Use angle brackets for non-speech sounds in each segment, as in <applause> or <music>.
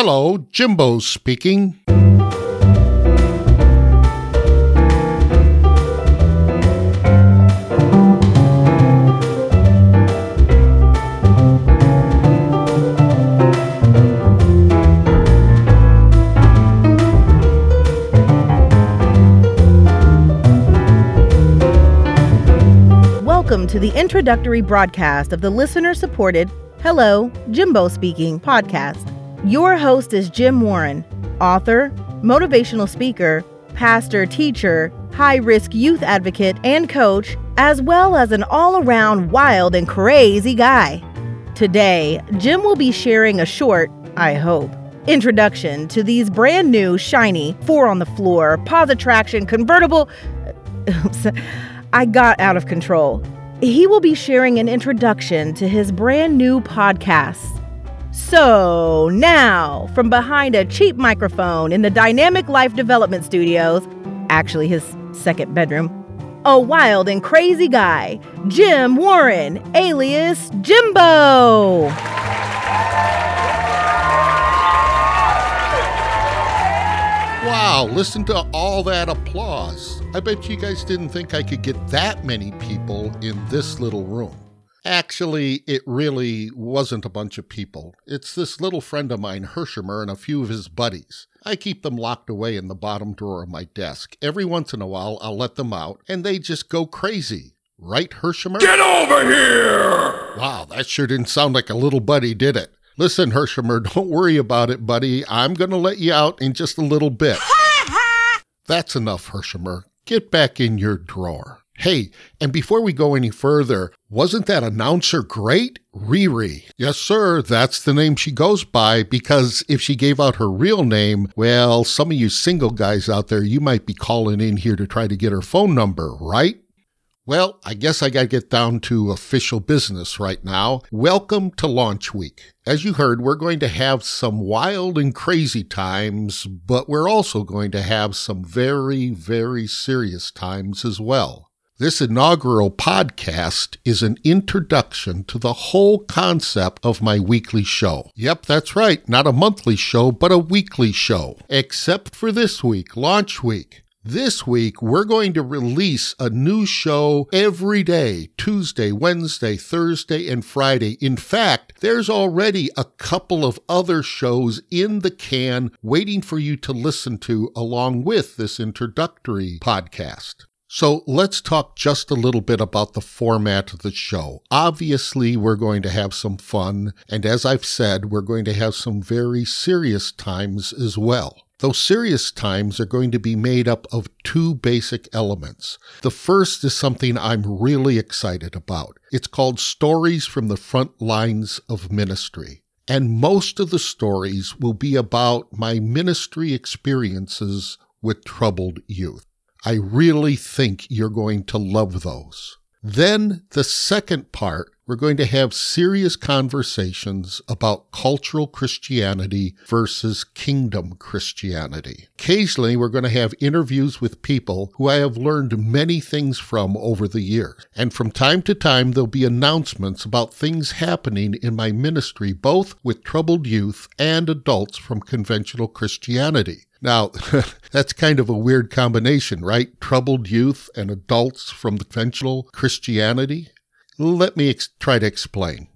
Hello, Jimbo speaking. Welcome to the introductory broadcast of the listener supported Hello, Jimbo Speaking podcast. Your host is Jim Warren, author, motivational speaker, pastor, teacher, high risk youth advocate, and coach, as well as an all around wild and crazy guy. Today, Jim will be sharing a short, I hope, introduction to these brand new, shiny, four on the floor, Positraction, convertible. <laughs> I got out of control. He will be sharing an introduction to his brand new podcast. So now, from behind a cheap microphone in the Dynamic Life Development Studios, actually his second bedroom, a wild and crazy guy, Jim Warren, alias Jimbo. Wow, listen to all that applause. I bet you guys didn't think I could get that many people in this little room. Actually, it really wasn't a bunch of people. It's this little friend of mine, Hershimer, and a few of his buddies. I keep them locked away in the bottom drawer of my desk. Every once in a while, I'll let them out, and they just go crazy. Right, Hershimer? Get over here! Wow, that sure didn't sound like a little buddy, did it? Listen, Hershimer, <laughs> don't worry about it, buddy. I'm going to let you out in just a little bit. That's enough, Hershimer. Get back in your drawer. Hey, and before we go any further, wasn't that announcer great? Riri. Yes, sir, that's the name she goes by because if she gave out her real name, well, some of you single guys out there, you might be calling in here to try to get her phone number, right? Well, I guess I got to get down to official business right now. Welcome to Launch Week. As you heard, we're going to have some wild and crazy times, but we're also going to have some very, very serious times as well. This inaugural podcast is an introduction to the whole concept of my weekly show. Yep, that's right. Not a monthly show, but a weekly show. Except for this week, Launch Week. This week, we're going to release a new show every day Tuesday, Wednesday, Thursday, and Friday. In fact, there's already a couple of other shows in the can waiting for you to listen to along with this introductory podcast. So let's talk just a little bit about the format of the show. Obviously, we're going to have some fun, and as I've said, we're going to have some very serious times as well. Those serious times are going to be made up of two basic elements. The first is something I'm really excited about. It's called Stories from the Front Lines of Ministry. And most of the stories will be about my ministry experiences with troubled youth. I really think you're going to love those. Then the second part, we're going to have serious conversations about cultural Christianity versus kingdom Christianity. Occasionally, we're going to have interviews with people who I have learned many things from over the years. And from time to time, there'll be announcements about things happening in my ministry, both with troubled youth and adults from conventional Christianity. Now, <laughs> that's kind of a weird combination, right? Troubled youth and adults from conventional Christianity. Let me ex- try to explain.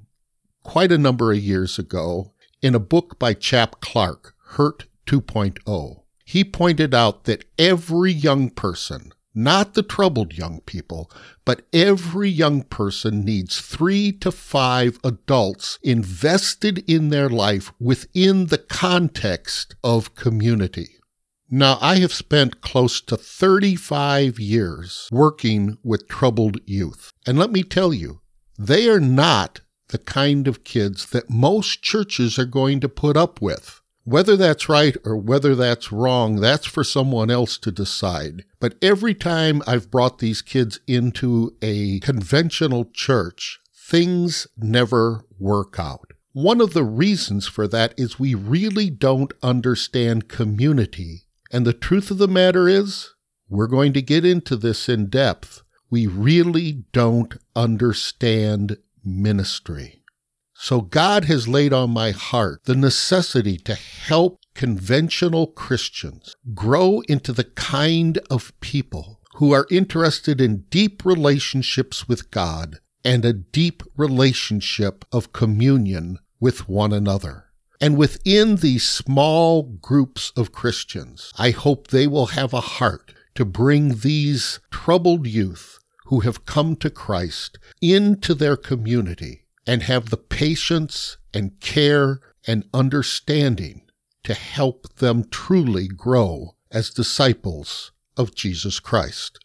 Quite a number of years ago, in a book by Chap Clark, Hurt 2.0, he pointed out that every young person, not the troubled young people, but every young person needs three to five adults invested in their life within the context of community. Now, I have spent close to 35 years working with troubled youth. And let me tell you, they are not the kind of kids that most churches are going to put up with. Whether that's right or whether that's wrong, that's for someone else to decide. But every time I've brought these kids into a conventional church, things never work out. One of the reasons for that is we really don't understand community. And the truth of the matter is, we're going to get into this in depth. We really don't understand ministry. So God has laid on my heart the necessity to help conventional Christians grow into the kind of people who are interested in deep relationships with God and a deep relationship of communion with one another. And within these small groups of Christians, I hope they will have a heart to bring these troubled youth who have come to Christ into their community and have the patience and care and understanding to help them truly grow as disciples of Jesus Christ.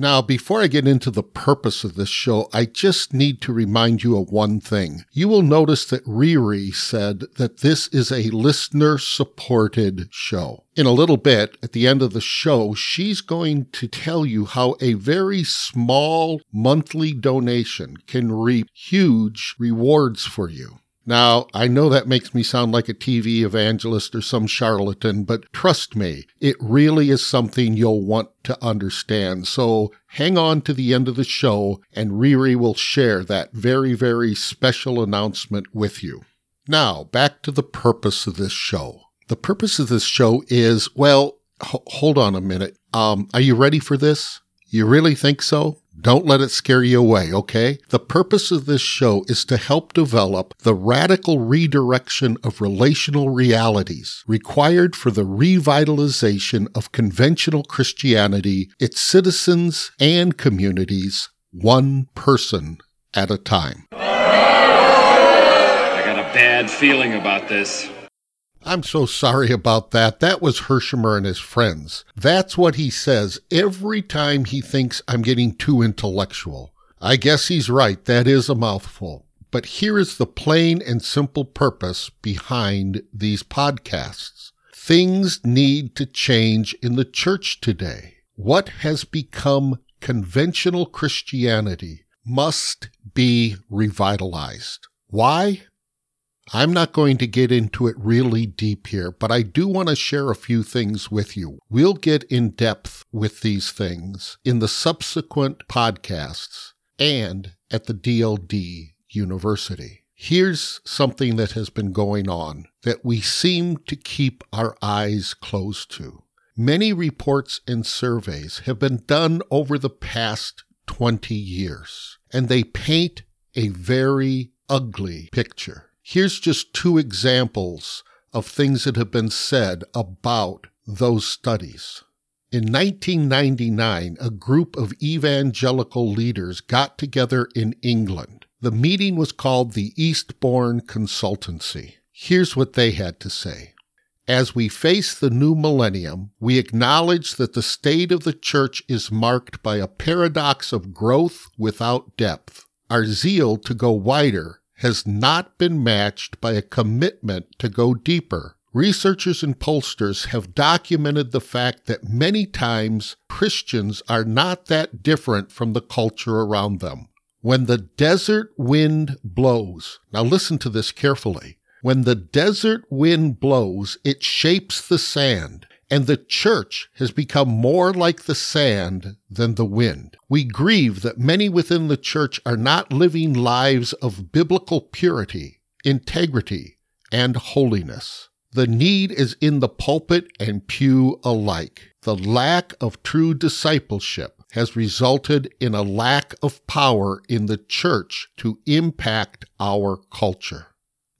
Now, before I get into the purpose of this show, I just need to remind you of one thing. You will notice that Riri said that this is a listener supported show. In a little bit, at the end of the show, she's going to tell you how a very small monthly donation can reap huge rewards for you. Now, I know that makes me sound like a TV evangelist or some charlatan, but trust me, it really is something you'll want to understand. So hang on to the end of the show and Riri will share that very, very special announcement with you. Now, back to the purpose of this show. The purpose of this show is, well, h- hold on a minute. Um, are you ready for this? You really think so? Don't let it scare you away, okay? The purpose of this show is to help develop the radical redirection of relational realities required for the revitalization of conventional Christianity, its citizens and communities, one person at a time. I got a bad feeling about this. I'm so sorry about that. That was Hershimer and his friends. That's what he says every time he thinks I'm getting too intellectual. I guess he's right. That is a mouthful. But here is the plain and simple purpose behind these podcasts. Things need to change in the church today. What has become conventional Christianity must be revitalized. Why? I'm not going to get into it really deep here, but I do want to share a few things with you. We'll get in depth with these things in the subsequent podcasts and at the DLD University. Here's something that has been going on that we seem to keep our eyes closed to. Many reports and surveys have been done over the past 20 years, and they paint a very ugly picture. Here's just two examples of things that have been said about those studies. In 1999, a group of evangelical leaders got together in England. The meeting was called the Eastbourne Consultancy. Here's what they had to say. As we face the new millennium, we acknowledge that the state of the church is marked by a paradox of growth without depth. Our zeal to go wider has not been matched by a commitment to go deeper. Researchers and pollsters have documented the fact that many times Christians are not that different from the culture around them. When the desert wind blows, now listen to this carefully. When the desert wind blows, it shapes the sand and the church has become more like the sand than the wind. We grieve that many within the church are not living lives of biblical purity, integrity, and holiness. The need is in the pulpit and pew alike. The lack of true discipleship has resulted in a lack of power in the church to impact our culture.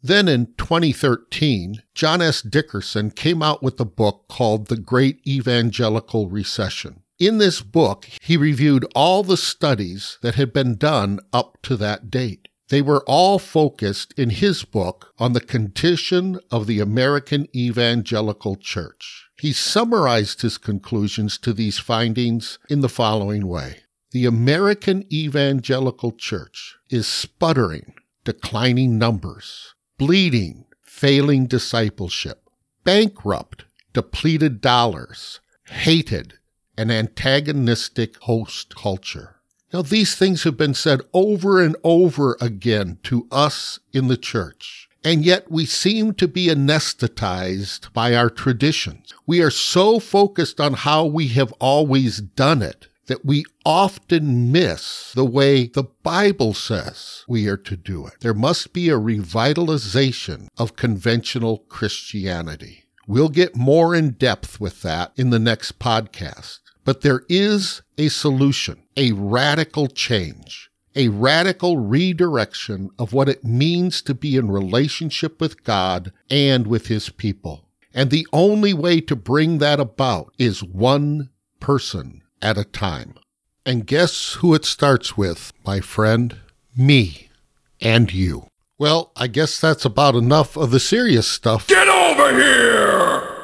Then in 2013, John S. Dickerson came out with a book called The Great Evangelical Recession. In this book, he reviewed all the studies that had been done up to that date. They were all focused in his book on the condition of the American evangelical church. He summarized his conclusions to these findings in the following way. The American evangelical church is sputtering, declining numbers, bleeding, failing discipleship, bankrupt, depleted dollars, hated, an antagonistic host culture. Now, these things have been said over and over again to us in the church. And yet we seem to be anesthetized by our traditions. We are so focused on how we have always done it that we often miss the way the Bible says we are to do it. There must be a revitalization of conventional Christianity. We'll get more in depth with that in the next podcast. But there is a solution, a radical change, a radical redirection of what it means to be in relationship with God and with His people. And the only way to bring that about is one person at a time. And guess who it starts with, my friend? Me and you. Well, I guess that's about enough of the serious stuff. Get over here!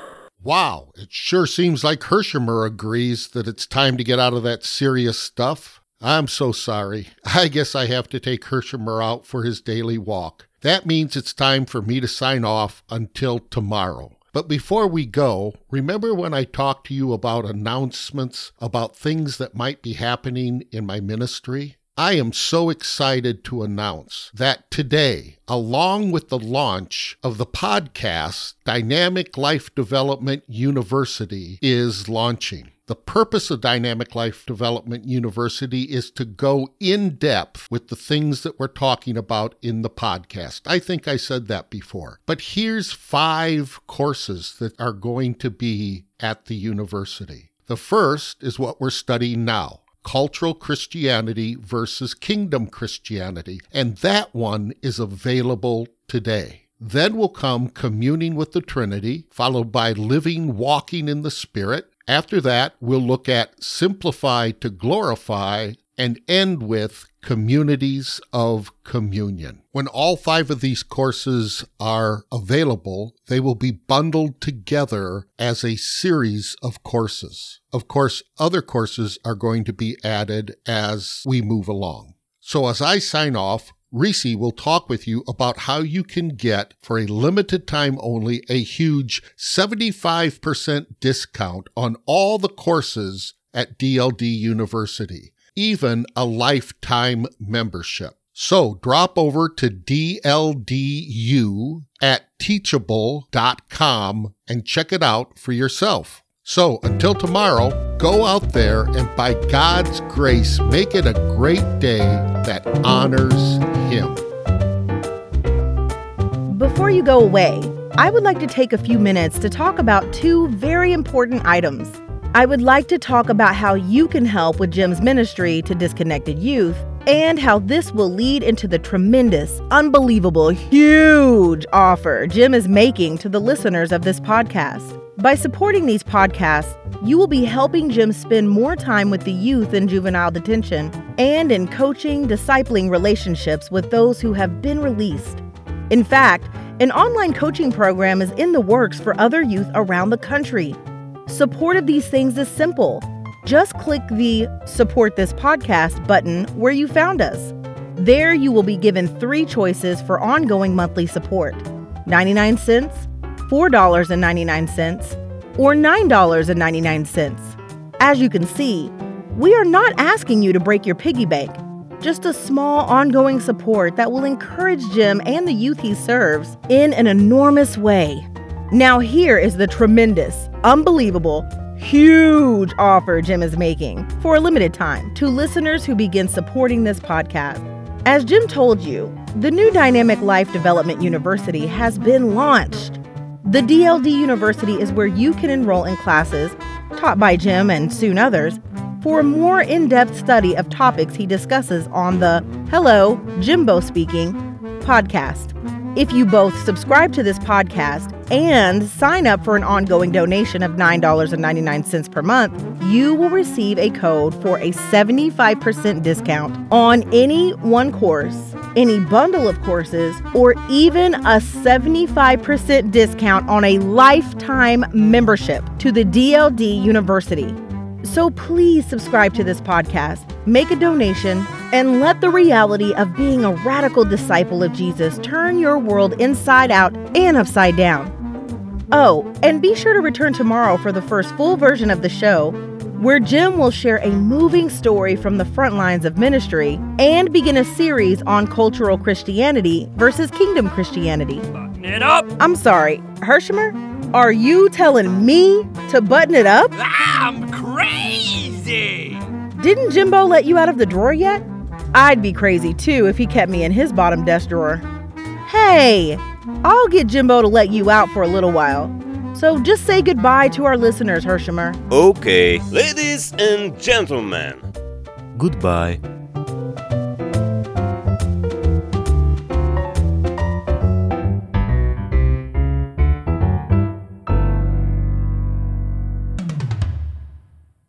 Wow, it sure seems like Hershimer agrees that it's time to get out of that serious stuff. I'm so sorry. I guess I have to take Hershimer out for his daily walk. That means it's time for me to sign off until tomorrow. But before we go, remember when I talked to you about announcements about things that might be happening in my ministry? I am so excited to announce that today, along with the launch of the podcast, Dynamic Life Development University is launching. The purpose of Dynamic Life Development University is to go in depth with the things that we're talking about in the podcast. I think I said that before. But here's five courses that are going to be at the university. The first is what we're studying now cultural Christianity versus kingdom Christianity. And that one is available today. Then will come communing with the Trinity, followed by living, walking in the Spirit. After that, we'll look at simplify to glorify and end with communities of communion. When all five of these courses are available, they will be bundled together as a series of courses. Of course, other courses are going to be added as we move along. So as I sign off, Reese will talk with you about how you can get, for a limited time only, a huge 75% discount on all the courses at DLD University, even a lifetime membership. So drop over to DLDU at teachable.com and check it out for yourself. So until tomorrow, go out there and by God's grace, make it a great day that honors Him. Before you go away, I would like to take a few minutes to talk about two very important items. I would like to talk about how you can help with Jim's ministry to disconnected youth and how this will lead into the tremendous, unbelievable, huge offer Jim is making to the listeners of this podcast. By supporting these podcasts, you will be helping Jim spend more time with the youth in juvenile detention and in coaching, discipling relationships with those who have been released. In fact, an online coaching program is in the works for other youth around the country. Support of these things is simple. Just click the Support This Podcast button where you found us. There, you will be given three choices for ongoing monthly support 99 cents, $4.99, or $9.99. As you can see, we are not asking you to break your piggy bank, just a small ongoing support that will encourage Jim and the youth he serves in an enormous way. Now, here is the tremendous, unbelievable, huge offer Jim is making for a limited time to listeners who begin supporting this podcast. As Jim told you, the new Dynamic Life Development University has been launched. The DLD University is where you can enroll in classes taught by Jim and soon others for a more in depth study of topics he discusses on the Hello, Jimbo Speaking podcast. If you both subscribe to this podcast and sign up for an ongoing donation of $9.99 per month, you will receive a code for a 75% discount on any one course, any bundle of courses, or even a 75% discount on a lifetime membership to the DLD University. So please subscribe to this podcast, make a donation, and let the reality of being a radical disciple of Jesus turn your world inside out and upside down. Oh, and be sure to return tomorrow for the first full version of the show, where Jim will share a moving story from the front lines of ministry and begin a series on cultural Christianity versus kingdom Christianity. Button it up. I'm sorry, Hershimer, are you telling me to button it up? I'm crazy. Didn't Jimbo let you out of the drawer yet? I'd be crazy too if he kept me in his bottom desk drawer. Hey, I'll get Jimbo to let you out for a little while. So just say goodbye to our listeners, Hershimer. Okay, ladies and gentlemen, goodbye.